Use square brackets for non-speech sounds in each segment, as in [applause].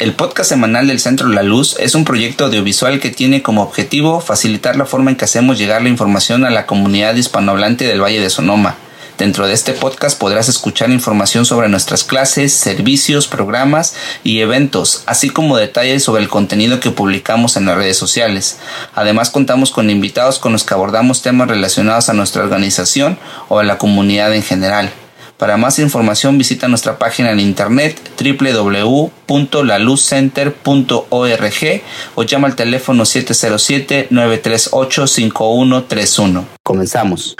El podcast semanal del Centro La Luz es un proyecto audiovisual que tiene como objetivo facilitar la forma en que hacemos llegar la información a la comunidad hispanohablante del Valle de Sonoma. Dentro de este podcast podrás escuchar información sobre nuestras clases, servicios, programas y eventos, así como detalles sobre el contenido que publicamos en las redes sociales. Además contamos con invitados con los que abordamos temas relacionados a nuestra organización o a la comunidad en general. Para más información visita nuestra página en internet www.laluzcenter.org o llama al teléfono 707-938-5131. Comenzamos.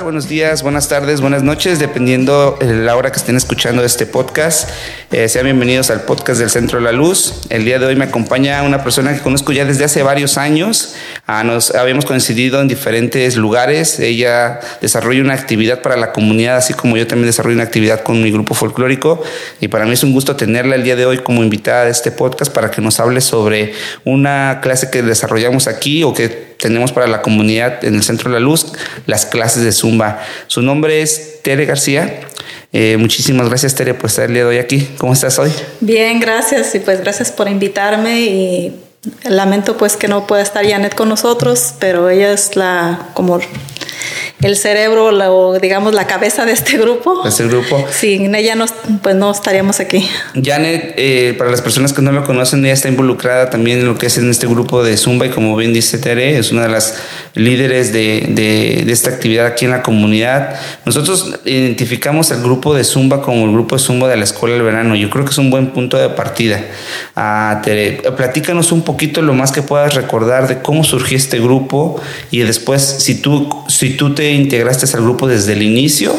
Buenos días, buenas tardes, buenas noches, dependiendo la hora que estén escuchando este podcast. Eh, sean bienvenidos al podcast del Centro de la Luz. El día de hoy me acompaña una persona que conozco ya desde hace varios años. Ah, nos habíamos coincidido en diferentes lugares. Ella desarrolla una actividad para la comunidad, así como yo también desarrollo una actividad con mi grupo folclórico. Y para mí es un gusto tenerla el día de hoy como invitada de este podcast para que nos hable sobre una clase que desarrollamos aquí o que tenemos para la comunidad en el Centro de la Luz las clases de Zumba. Su nombre es Tere García. Eh, muchísimas gracias Tere por estar el día de hoy aquí. ¿Cómo estás hoy? Bien, gracias y pues gracias por invitarme y lamento pues que no pueda estar Janet con nosotros, pero ella es la como el cerebro o digamos la cabeza de este grupo. Este grupo. Sin ella no, pues no estaríamos aquí. Janet, eh, para las personas que no lo conocen, ella está involucrada también en lo que es en este grupo de Zumba y como bien dice Tere, es una de las líderes de, de, esta actividad aquí en la comunidad. Nosotros identificamos el grupo de Zumba como el grupo de Zumba de la Escuela del Verano. Yo creo que es un buen punto de partida. Ah, Tere, platícanos un poquito lo más que puedas recordar de cómo surgió este grupo y después si tú, si tú te integraste al grupo desde el inicio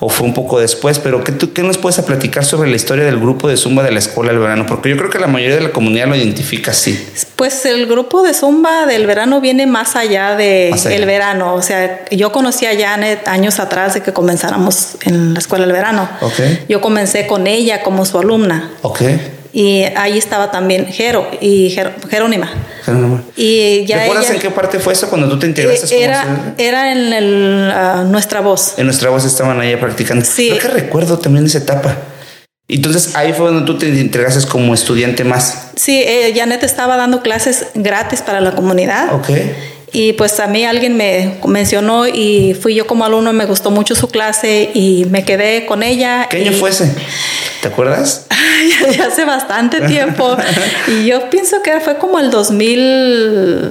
o fue un poco después, pero ¿qué, tú, ¿qué nos puedes platicar sobre la historia del grupo de Zumba de la Escuela del Verano? Porque yo creo que la mayoría de la comunidad lo identifica así. Pues el grupo de Zumba del verano viene más allá de el verano. O sea, yo conocí a Janet años atrás de que comenzáramos en la Escuela del Verano. Okay. Yo comencé con ella como su alumna. Okay. Y ahí estaba también Jero y Jerónima. Y ya ¿Recuerdas en qué parte fue eso cuando tú te integraste? Era, era en el, ah, Nuestra Voz. En Nuestra Voz estaban ahí practicando. Sí. Creo que recuerdo también esa etapa. Entonces ahí fue donde tú te integraste como estudiante más. Sí, eh, Janet estaba dando clases gratis para la comunidad. Ok. Y pues a mí alguien me mencionó y fui yo como alumno, me gustó mucho su clase y me quedé con ella. ¿Qué año fue ese? ¿Te acuerdas? [laughs] ya hace bastante tiempo. y yo pienso que fue como el 2000,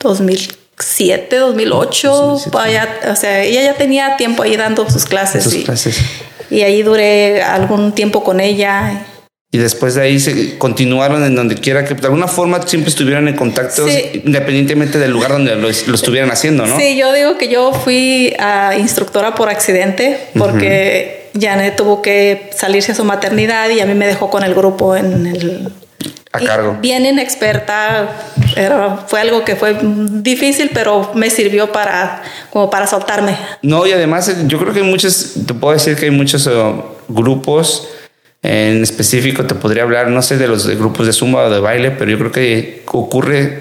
2007, 2008. o sea, ella ya tenía tiempo ahí dando sus clases. Sus clases. Y ahí duré algún tiempo con ella y después de ahí se continuaron en donde quiera que de alguna forma siempre estuvieran en contacto independientemente del lugar donde lo, estuvieran haciendo, ¿no? Sí, yo digo que yo fui a instructora por accidente porque Janet tuvo que salirse a su maternidad y a mí me dejó con el grupo en el a cargo. Bien inexperta, era, fue algo que fue difícil, pero me sirvió para como para soltarme. No, y además yo creo que hay muchos, te puedo decir que hay muchos uh, grupos en específico te podría hablar, no sé, de los grupos de zumba o de baile, pero yo creo que ocurre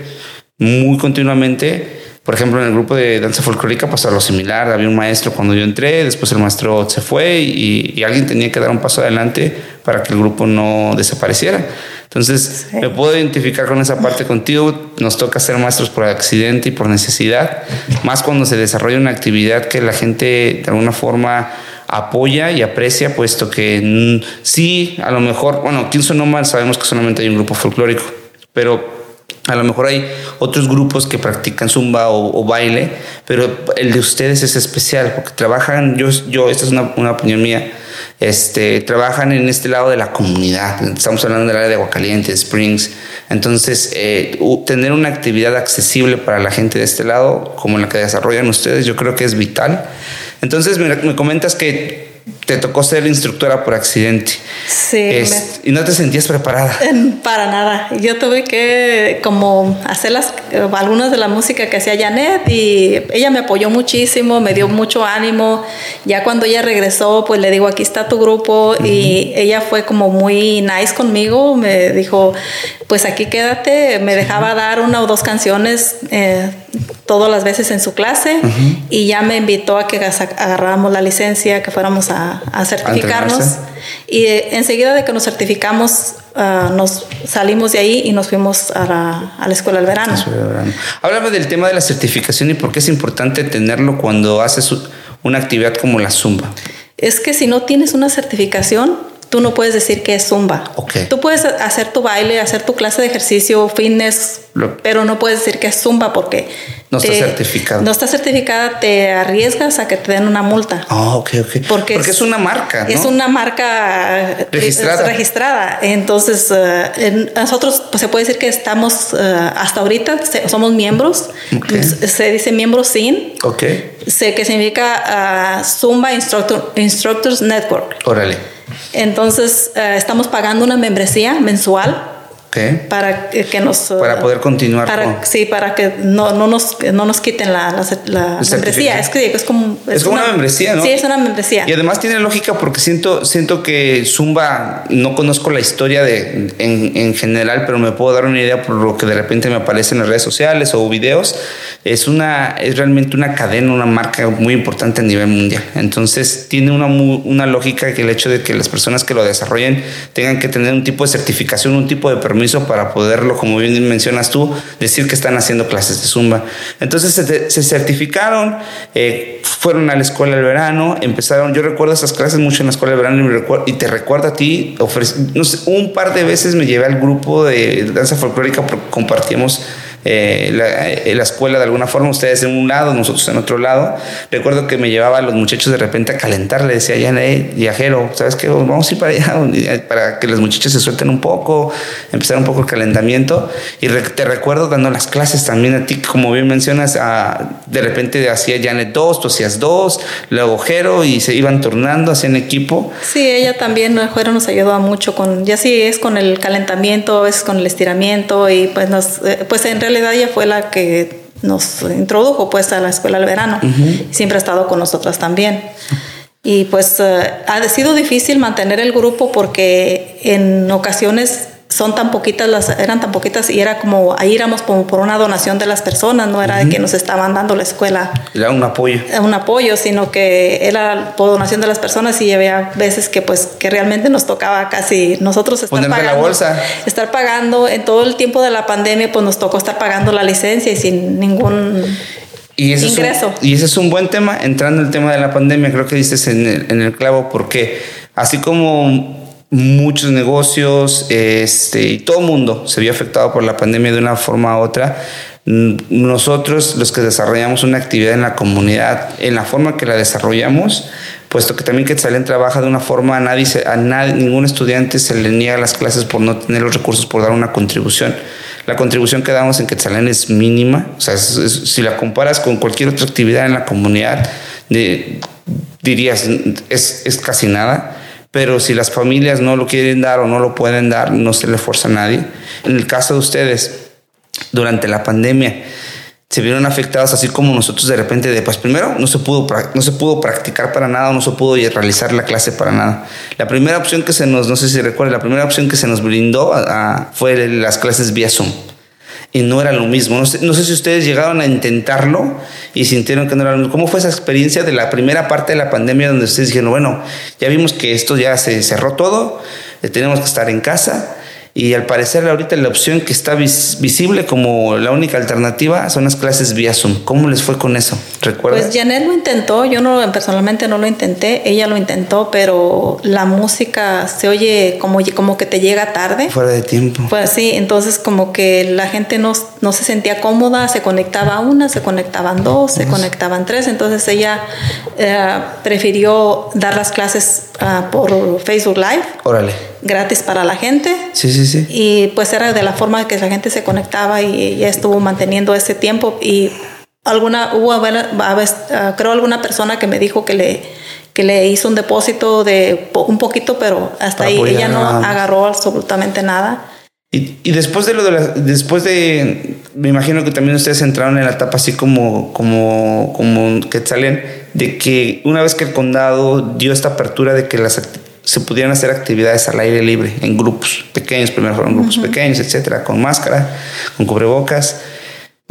muy continuamente. Por ejemplo, en el grupo de danza folclórica pasó lo similar. Había un maestro cuando yo entré, después el maestro se fue y, alguien tenía que dar un paso adelante para que el grupo no desapareciera. Entonces, me puedo identificar con esa parte contigo. Nos toca ser maestros por accidente y por necesidad, más cuando se desarrolla una actividad que la gente de alguna forma apoya y aprecia, puesto que sí, a lo mejor, bueno, aquí en Sonoma sabemos que solamente hay un grupo folclórico, pero a lo mejor hay otros grupos que practican zumba o, baile, pero el de ustedes es especial porque trabajan, yo, yo esta es una, una, opinión mía, este, trabajan en este lado de la comunidad. Estamos hablando del área de Aguacaliente, Springs. Entonces, eh, tener una actividad accesible para la gente de este lado, como la que desarrollan ustedes, yo creo que es vital. Entonces me, comentas que te tocó ser instructora por accidente. Sí. y no te sentías preparada. [laughs] Para nada. Yo tuve que como hacer las, algunas de la música que hacía Janet y ella me apoyó muchísimo, me dio mucho ánimo. Ya cuando ella regresó, pues le digo, aquí está tu grupo y ella fue como muy nice conmigo. Me dijo, pues aquí quédate. Me dejaba dar una o dos canciones eh, todas las veces en su clase y ya me invitó a que agarráramos la licencia, que fuéramos a, certificarnos. y eh, enseguida de que nos certificamos, ah, nos salimos de ahí y nos fuimos a la, a la escuela del verano. Háblame del tema de la certificación y por qué es importante tenerlo cuando haces una actividad como la zumba. Es que si no tienes una certificación, tú no puedes decir que es zumba. Tú puedes hacer tu baile, hacer tu clase de ejercicio, fitness, pero no puedes decir que es zumba porque no está certificada. No está certificada, te arriesgas a que te den una multa. Ah, ok, ok. Porque, es, una marca. ¿no? Es una marca eh, registrada. registrada. Entonces, eh, nosotros pues, se puede decir que estamos eh, hasta ahorita, somos miembros. Se dice miembro SIN. Ok. Se, que significa uh, Zumba Instructor, Instructors Network. Órale. Entonces, estamos pagando una membresía mensual para que nos... Para poder continuar. Para, Sí, para que no, no, nos, no nos quiten la, la, membresía. Es que es como... Es, como una, membresía, ¿no? Sí, es una membresía. Y además tiene lógica porque siento, siento que Zumba, no conozco la historia de, en, en general, pero me puedo dar una idea por lo que de repente me aparece en las redes sociales o videos. Es, una, es realmente una cadena, una marca muy importante a nivel mundial. Entonces tiene una, una lógica que el hecho de que las personas que lo desarrollen tengan que tener un tipo de certificación, un tipo de permiso para poderlo, como bien mencionas tú, decir que están haciendo clases de zumba. Entonces se, certificaron, eh, fueron a la escuela del verano, empezaron, yo recuerdo esas clases mucho en la escuela del verano y, te recuerdo a ti, no sé, un par de veces me llevé al grupo de danza folclórica porque compartíamos eh, eh, la, escuela de alguna forma, ustedes en un lado, nosotros en otro lado. Recuerdo que me llevaba a los muchachos de repente a calentar, le decía, ya, viajero, ¿sabes qué? Vamos a ir para allá, para que los muchachos se suelten un poco, empezar un poco el calentamiento. Y te recuerdo dando las clases también a ti, como bien mencionas, de repente hacía Janet dos, tú hacías dos, luego Jero y se iban turnando, hacían equipo. Sí, ella también, Jero nos ayudó mucho ya sí es con el calentamiento, es con el estiramiento y pues eh, pues en realidad ella fue la que nos introdujo pues a la escuela al verano. Siempre ha estado con nosotras también. Y pues eh, ha sido difícil mantener el grupo porque en ocasiones son tan poquitas las eran tan poquitas y era como ahí éramos como por una donación de las personas no era de que nos estaban dando la escuela. Era un apoyo. Un apoyo sino que era por donación de las personas y había veces que pues que realmente nos tocaba casi nosotros estar pagando la bolsa. estar pagando. En todo el tiempo de la pandemia pues nos tocó estar pagando la licencia y sin ningún y ese ingreso. y ese es un buen tema entrando en el tema de la pandemia creo que dices en el, en el clavo porque así como muchos negocios este, y todo el mundo se vio afectado por la pandemia de una forma u otra. Nosotros, los que desarrollamos una actividad en la comunidad, en la forma que la desarrollamos, puesto que también Quetzalén trabaja de una forma, a nadie, a ningún estudiante se le niega las clases por no tener los recursos por dar una contribución. La contribución que damos en Quetzalén es mínima, o sea, si la comparas con cualquier otra actividad en la comunidad, dirías, es, es casi nada pero si las familias no lo quieren dar o no lo pueden dar, no se le fuerza a nadie. En el caso de ustedes, durante la pandemia, se vieron afectados así como nosotros de repente de pues primero no se pudo no se pudo practicar para nada no se pudo realizar la clase para nada la primera opción que se nos no sé si recuerda la primera opción que se nos brindó fue las clases vía Zoom y no era lo mismo. No sé, no sé, si ustedes llegaron a intentarlo y sintieron que no era lo mismo. ¿Cómo fue esa experiencia de la primera parte de la pandemia donde ustedes dijeron, bueno, ya vimos que esto ya se cerró todo, eh, tenemos que estar en casa? Y al parecer ahorita la opción que está visible como la única alternativa son las clases vía Zoom. ¿Cómo les fue con eso? ¿Recuerdas? Pues Janet lo intentó, yo no personalmente no lo intenté, ella lo intentó, pero la música se oye como, como que te llega tarde. Fuera de tiempo. Pues sí, entonces como que la gente no, no se sentía cómoda, se conectaba una, se conectaban dos, se conectaban tres, entonces ella eh, prefirió dar las clases uh, por Facebook Live. Órale gratis para la gente. Sí, sí, sí. Y pues era de la forma que la gente se conectaba y ya estuvo manteniendo ese tiempo. Y alguna, hubo, ah, creo alguna persona que me dijo que le que le hizo un depósito de un poquito, pero hasta ahí ella no agarró absolutamente nada. Y, y, después de lo de la, después de, me imagino que también ustedes entraron en la etapa así como, como, como que salen de que una vez que el condado dio esta apertura de que las se pudieran hacer actividades al aire libre en grupos pequeños, primero fueron grupos pequeños, etcétera, con máscara, con cubrebocas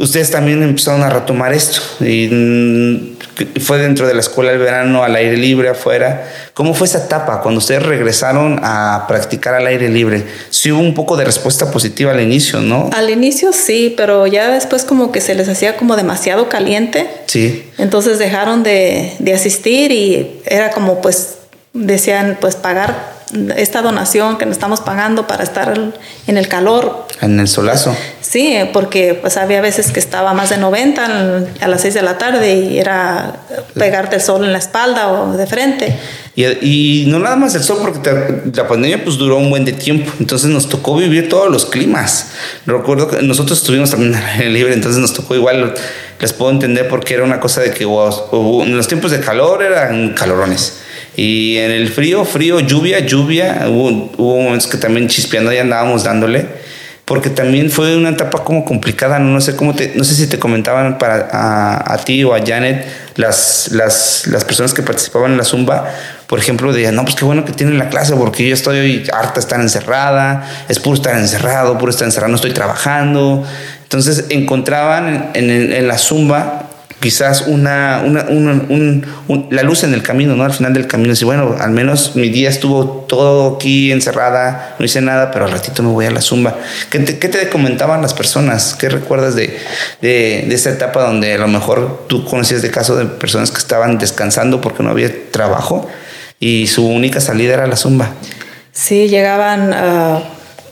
ustedes también empezaron a retomar esto y mm, fue dentro de la escuela del verano al aire libre afuera. ¿Cómo fue esa etapa cuando ustedes regresaron a practicar al aire libre? Sí hubo un poco de respuesta positiva al inicio, ¿no? Al inicio sí, pero ya después como que se les hacía como demasiado caliente. Sí. Entonces dejaron de, de asistir y era como pues decían pues pagar esta donación que nos estamos pagando para estar en el calor. En el solazo. Sí, porque pues había veces que estaba más de 90 a las 6 de la tarde y era pegarte el sol en la espalda o de frente. Y, no nada más el sol, porque la pandemia pues duró un buen de tiempo, entonces nos tocó vivir todos los climas. Recuerdo que nosotros estuvimos también libre, entonces nos tocó igual, les puedo entender porque era una cosa de que en los tiempos de calor eran calorones y en el frío, frío, lluvia, lluvia, hubo, hubo momentos que también chispeando y andábamos dándole, porque también fue una etapa como complicada, no, sé cómo te, no sé si te comentaban para a, a ti o a Janet las, las, las, personas que participaban en la Zumba, por ejemplo, decían, no, pues qué bueno que tienen la clase, porque yo estoy harta estar encerrada, es puro estar encerrado, puro estar encerrado, no estoy trabajando. Entonces encontraban en, en, en la Zumba quizás una, una, la luz en el camino, ¿no? Al final del camino, si bueno, al menos mi día estuvo todo aquí encerrada, no hice nada, pero al ratito me voy a la zumba. ¿Qué te, qué te comentaban las personas? ¿Qué recuerdas de, de, de, esa etapa donde a lo mejor tú conocías de casos de personas que estaban descansando porque no había trabajo y su única salida era la zumba? Sí, llegaban... a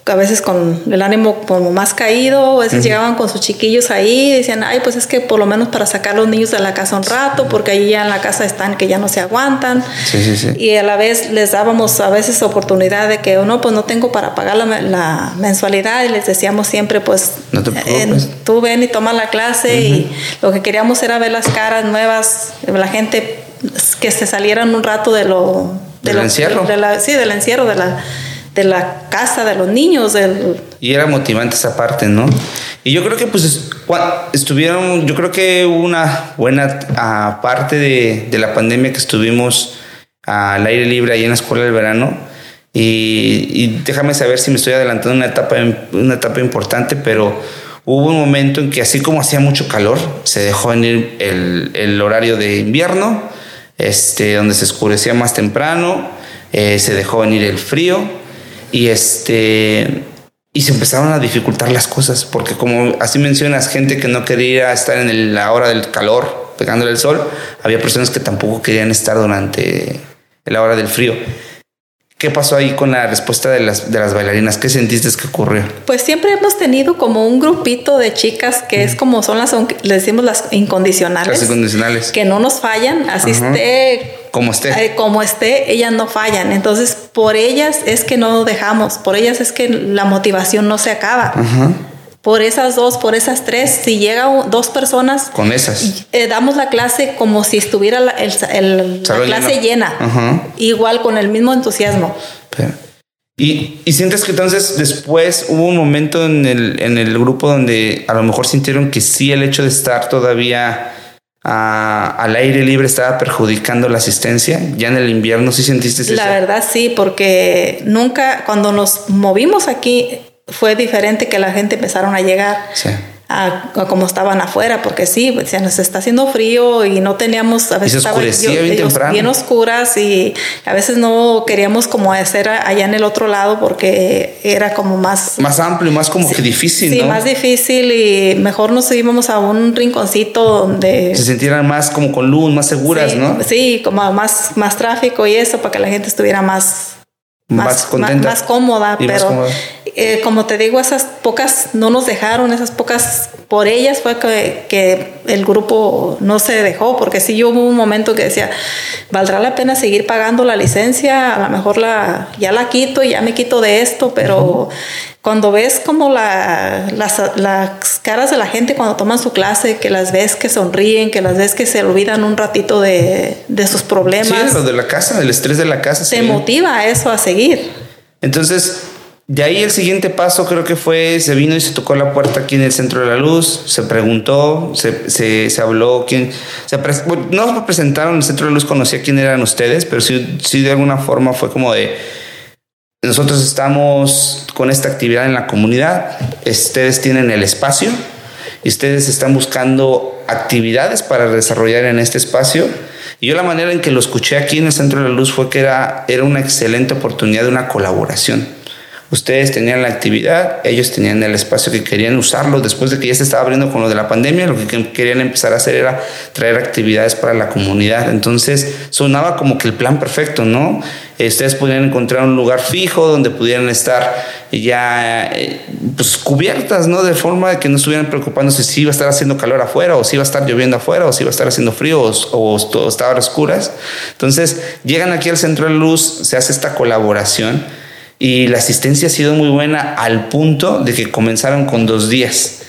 a veces con el ánimo como más caído, a veces llegaban con sus chiquillos ahí y decían, ay, pues es que por lo menos para sacar a los niños de la casa un rato, porque ahí ya en la casa están que ya no se aguantan. Y a la vez les dábamos a veces oportunidad de que, no, pues no tengo para pagar la, mensualidad y les decíamos siempre, pues eh, tú ven y toma la clase y lo que queríamos era ver las caras nuevas, la gente que se salieran un rato de lo... ¿Del encierro? sí, del encierro, de la de la casa de los niños. Del... Y era motivante esa parte, ¿no? Y yo creo que pues estuvieron, yo creo que una buena ah, parte de, de, la pandemia que estuvimos al aire libre ahí en la escuela del verano. Y, y, déjame saber si me estoy adelantando una etapa, una etapa importante, pero hubo un momento en que así como hacía mucho calor, se dejó venir el, el horario de invierno, este, donde se oscurecía más temprano, eh, se dejó venir el frío y este y se empezaron a dificultar las cosas porque como así mencionas gente que no quería estar en la hora del calor pegándole el sol había personas que tampoco querían estar durante la hora del frío ¿Qué pasó ahí con la respuesta de las, de las bailarinas? ¿Qué sentiste que ocurrió? Pues siempre hemos tenido como un grupito de chicas que es como son las, le decimos las incondicionales. Las incondicionales. Que no nos fallan, así esté. Como esté. Eh, como esté, ellas no fallan. Entonces, por ellas es que no dejamos, por ellas es que la motivación no se acaba. Ajá por esas dos, por esas tres, si llega dos personas, con esas, eh, damos la clase como si estuviera la, el, clase llena, igual con el mismo entusiasmo. Y, y, sientes que entonces después hubo un momento en el, en el grupo donde a lo mejor sintieron que sí el hecho de estar todavía al aire libre estaba perjudicando la asistencia? ¿Ya en el invierno sí sentiste eso? La verdad sí, porque nunca, cuando nos movimos aquí, fue diferente que la gente empezaron a llegar a, como estaban afuera, porque sí, se nos está haciendo frío y no teníamos, a veces estaba bien, oscuras y a veces no queríamos como hacer allá en el otro lado porque era como más... Más amplio, más como que difícil. Sí, más difícil y mejor nos íbamos a un rinconcito donde... Se sintieran más como con luz, más seguras, ¿no? Sí, como más, más tráfico y eso para que la gente estuviera más más, más, contenta. Más, cómoda, pero eh, como te digo, esas pocas no nos dejaron, esas pocas, por ellas fue que, que el grupo no se dejó, porque sí yo hubo un momento que decía, valdrá la pena seguir pagando la licencia, a lo mejor la, ya la quito y ya me quito de esto, pero cuando ves como la, las, las, caras de la gente cuando toman su clase, que las ves que sonríen, que las ves que se olvidan un ratito de, de sus problemas. Sí, lo de la casa, del estrés de la casa. Te motiva a eso, a seguir. Entonces, de ahí el siguiente paso creo que fue, se vino y se tocó la puerta aquí en el centro de la luz, se preguntó, se, se, se habló, quién, se bueno, no se presentaron, el centro de la luz conocía quién eran ustedes, pero sí, sí de alguna forma fue como de, nosotros estamos con esta actividad en la comunidad, ustedes tienen el espacio y ustedes están buscando actividades para desarrollar en este espacio. Y yo la manera en que lo escuché aquí en el Centro de la Luz fue que era, era una excelente oportunidad de una colaboración Ustedes tenían la actividad, ellos tenían el espacio que querían usarlo. Después de que ya se estaba abriendo con lo de la pandemia, lo que querían empezar a hacer era traer actividades para la comunidad. Entonces sonaba como que el plan perfecto, ¿no? Ustedes podían encontrar un lugar fijo donde pudieran estar ya eh, pues, cubiertas, ¿no? De forma que no estuvieran preocupándose si iba a estar haciendo calor afuera, o si iba a estar lloviendo afuera, o si iba a estar haciendo frío, o, o todo estaba a oscuras. Entonces llegan aquí al centro de luz, se hace esta colaboración y la asistencia ha sido muy buena al punto de que comenzaron con dos días.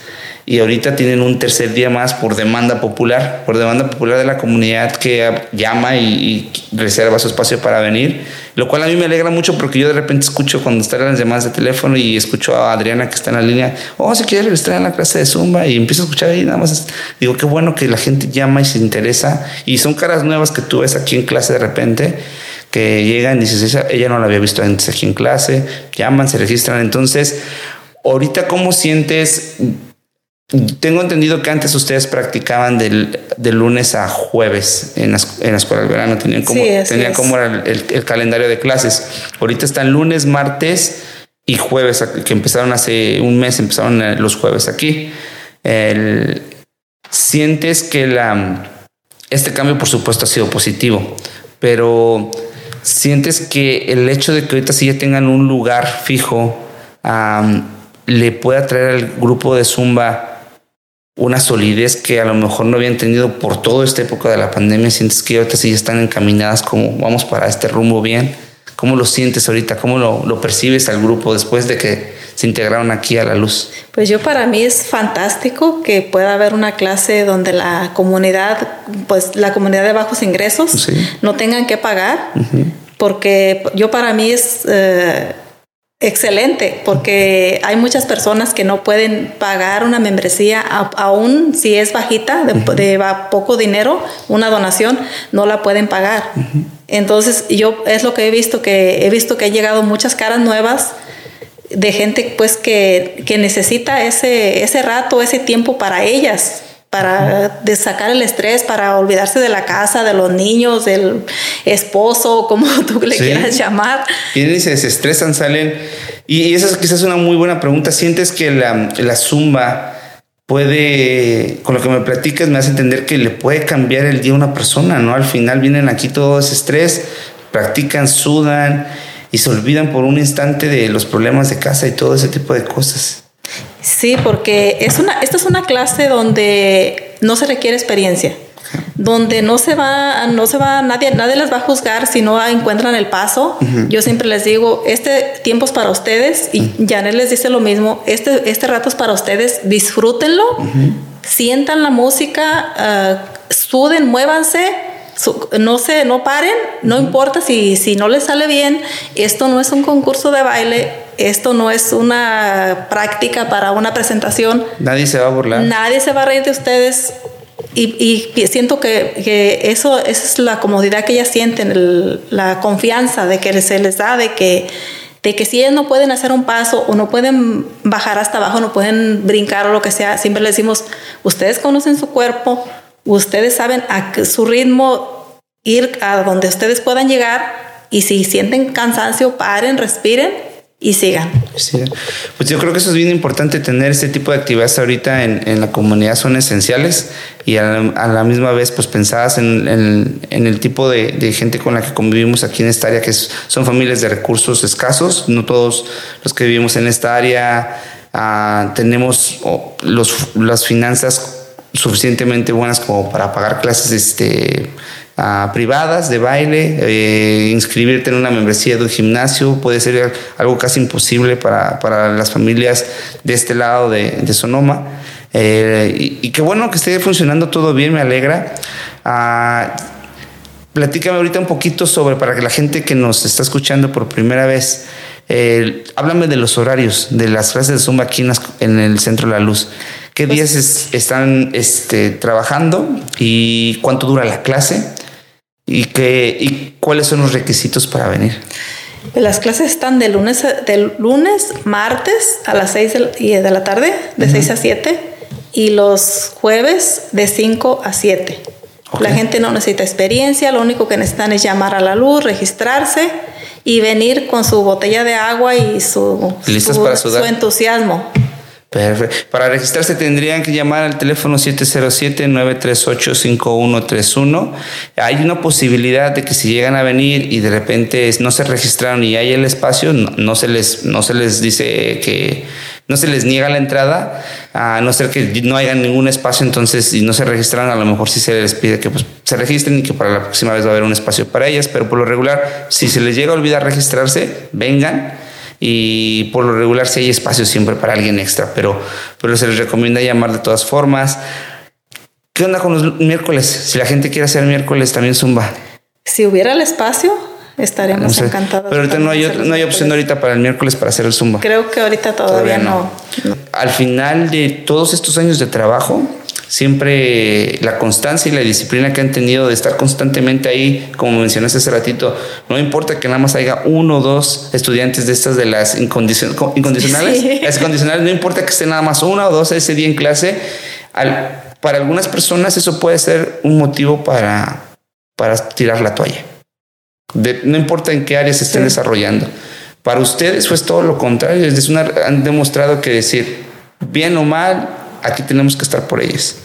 Y ahorita tienen un tercer día más por demanda popular, por demanda popular de la comunidad que llama y, reserva su espacio para venir, lo cual a mí me alegra mucho porque yo de repente escucho cuando están las llamadas de teléfono y escucho a Adriana que está en la línea, oh, si quiere estar en la clase de Zumba y empiezo a escuchar ahí nada más, digo, qué bueno que la gente llama y se interesa y son caras nuevas que tú ves aquí en clase de repente que llegan y dices, ella no la había visto antes aquí en clase, llaman, se registran. Entonces, ahorita, ¿cómo sientes? Tengo entendido que antes ustedes practicaban del, lunes a jueves en la, en la escuela del verano, tenían como, tenían como el, calendario de clases. Ahorita están lunes, martes y jueves, que empezaron hace un mes, empezaron eh, los jueves aquí. sientes que la, este cambio, por supuesto, ha sido positivo, pero ¿Sientes que el hecho de que ahorita sí ya tengan un lugar fijo le pueda traer al grupo de Zumba una solidez que a lo mejor no habían tenido por toda esta época de la pandemia? ¿Sientes que ahorita sí ya están encaminadas como vamos para este rumbo bien? ¿Cómo lo sientes ahorita? ¿Cómo lo, lo percibes al grupo después de que se integraron aquí a la luz? Pues yo para mí es fantástico que pueda haber una clase donde la comunidad, pues la comunidad de bajos ingresos no tengan que pagar, porque yo para mí es eh, excelente, porque hay muchas personas que no pueden pagar una membresía, aún si es bajita, de, poco dinero, una donación, no la pueden pagar. Entonces yo es lo que he visto, que he visto que han llegado muchas caras nuevas de gente pues que, que, necesita ese, ese rato, ese tiempo para ellas, para sacar el estrés, para olvidarse de la casa, de los niños, del esposo, como [laughs] tú le quieras llamar. Y se estresan, salen. Y esa es quizás una muy buena pregunta. ¿Sientes que la, la zumba puede, con lo que me platicas, me hace entender que le puede cambiar el día a una persona, ¿no? Al final vienen aquí todo ese estrés, practican, sudan y se olvidan por un instante de los problemas de casa y todo ese tipo de cosas. Sí, porque es una, esta es una clase donde no se requiere experiencia, donde no se va, no se va, nadie, nadie las va a juzgar si no encuentran el paso. Yo siempre les digo, este tiempo es para ustedes y Janet les dice lo mismo, este, este rato es para ustedes, disfrútenlo, sientan la música, uh, suden, muévanse no se, no paren, no importa si, si no les sale bien, esto no es un concurso de baile, esto no es una práctica para una presentación. Nadie se va a burlar. Nadie se va a reír de ustedes. Y, siento que, eso es la comodidad que ellas sienten, la confianza de que se les da, de que, de que si ellas no pueden hacer un paso o no pueden bajar hasta abajo, no pueden brincar o lo que sea, siempre les decimos, ustedes conocen su cuerpo, Ustedes saben a su ritmo ir a donde ustedes puedan llegar y si sienten cansancio, paren, respiren y sigan. Pues yo creo que eso es bien importante, tener este tipo de actividades ahorita en, en la comunidad son esenciales y a la, misma vez pues pensadas en, en, el tipo de, de, gente con la que convivimos aquí en esta área, que son familias de recursos escasos, no todos los que vivimos en esta área ah, tenemos los, las finanzas suficientemente buenas como para pagar clases este, privadas de baile, eh, inscribirte en una membresía de un gimnasio puede ser algo casi imposible para, para las familias de este lado de, de Sonoma. Eh, y, qué bueno que esté funcionando todo bien, me alegra. Ah, platícame ahorita un poquito sobre, para que la gente que nos está escuchando por primera vez, eh, háblame de los horarios de las clases de Zumba aquí en, el Centro de la Luz. ¿Qué pues días están este, trabajando y cuánto dura la clase? ¿Y, qué, ¿Y cuáles son los requisitos para venir? Las clases están de lunes, de lunes martes a las 6 de la tarde, de 6 a 7, y los jueves de 5 a 7. La gente no necesita experiencia, lo único que necesitan es llamar a la luz, registrarse y venir con su botella de agua y su, su entusiasmo. Perfecto. Para registrarse tendrían que llamar al teléfono 707-938-5131. Hay una posibilidad de que si llegan a venir y de repente no se registraron y hay el espacio, no, se, les, no se les dice que no se les niega la entrada, a no ser que no haya ningún espacio, entonces si no se registraron, a lo mejor sí se les pide que pues, se registren y que para la próxima vez va a haber un espacio para ellas, pero por lo regular, si se les llega a olvidar registrarse, vengan y por lo regular si hay espacio siempre para alguien extra, pero, pero se les recomienda llamar de todas formas. ¿Qué onda con los miércoles? Si la gente quiere hacer miércoles también zumba. Si hubiera el espacio, estaríamos encantados. Pero ahorita no hay, no hay opción ahorita para el miércoles para hacer el zumba. Creo que ahorita todavía, no. Al final de todos estos años de trabajo, siempre la constancia y la disciplina que han tenido de estar constantemente ahí, como mencionaste hace ratito, no importa que nada más haya uno o dos estudiantes de estas de las incondicionales, las incondicionales, no importa que esté nada más una o dos ese día en clase, para algunas personas eso puede ser un motivo para, para tirar la toalla. no importa en qué áreas se estén desarrollando. Para ustedes fue todo lo contrario, es una, han demostrado que decir, bien o mal, aquí tenemos que estar por ellas.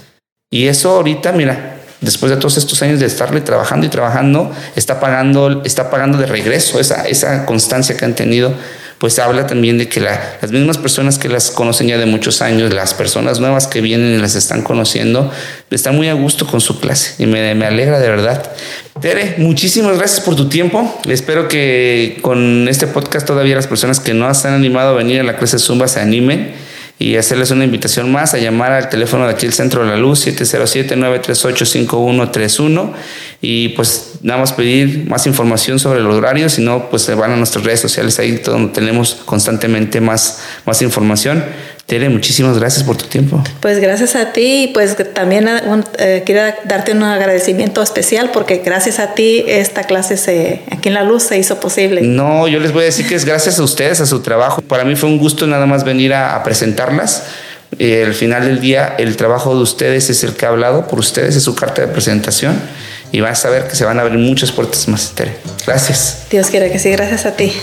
Y eso ahorita, mira, después de todos estos años de estarle trabajando y trabajando, está pagando, está pagando de regreso esa, esa constancia que han tenido. Pues habla también de que las mismas personas que las conocen ya de muchos años, las personas nuevas que vienen y las están conociendo, están muy a gusto con su clase y me, me alegra de verdad. Tere, muchísimas gracias por tu tiempo. Espero que con este podcast todavía las personas que no se han animado a venir a la clase Zumba se animen y hacerles una invitación más a llamar al teléfono de aquí el Centro de la Luz 707-938-5131 y pues nada más pedir más información sobre los horarios, si no pues se van a nuestras redes sociales ahí donde tenemos constantemente más, más información. Tere, muchísimas gracias por tu tiempo. Pues gracias a ti y pues también eh, eh, quiero darte un agradecimiento especial porque gracias a ti esta clase se, aquí en La Luz se hizo posible. No, yo les voy a decir que es gracias a ustedes, a su trabajo. Para mí fue un gusto nada más venir a, presentarlas. Eh, al final del día, el trabajo de ustedes es el que ha hablado por ustedes, es su carta de presentación y vas a ver que se van a abrir muchas puertas más, Tere. Gracias. Dios quiera que sí, gracias a ti.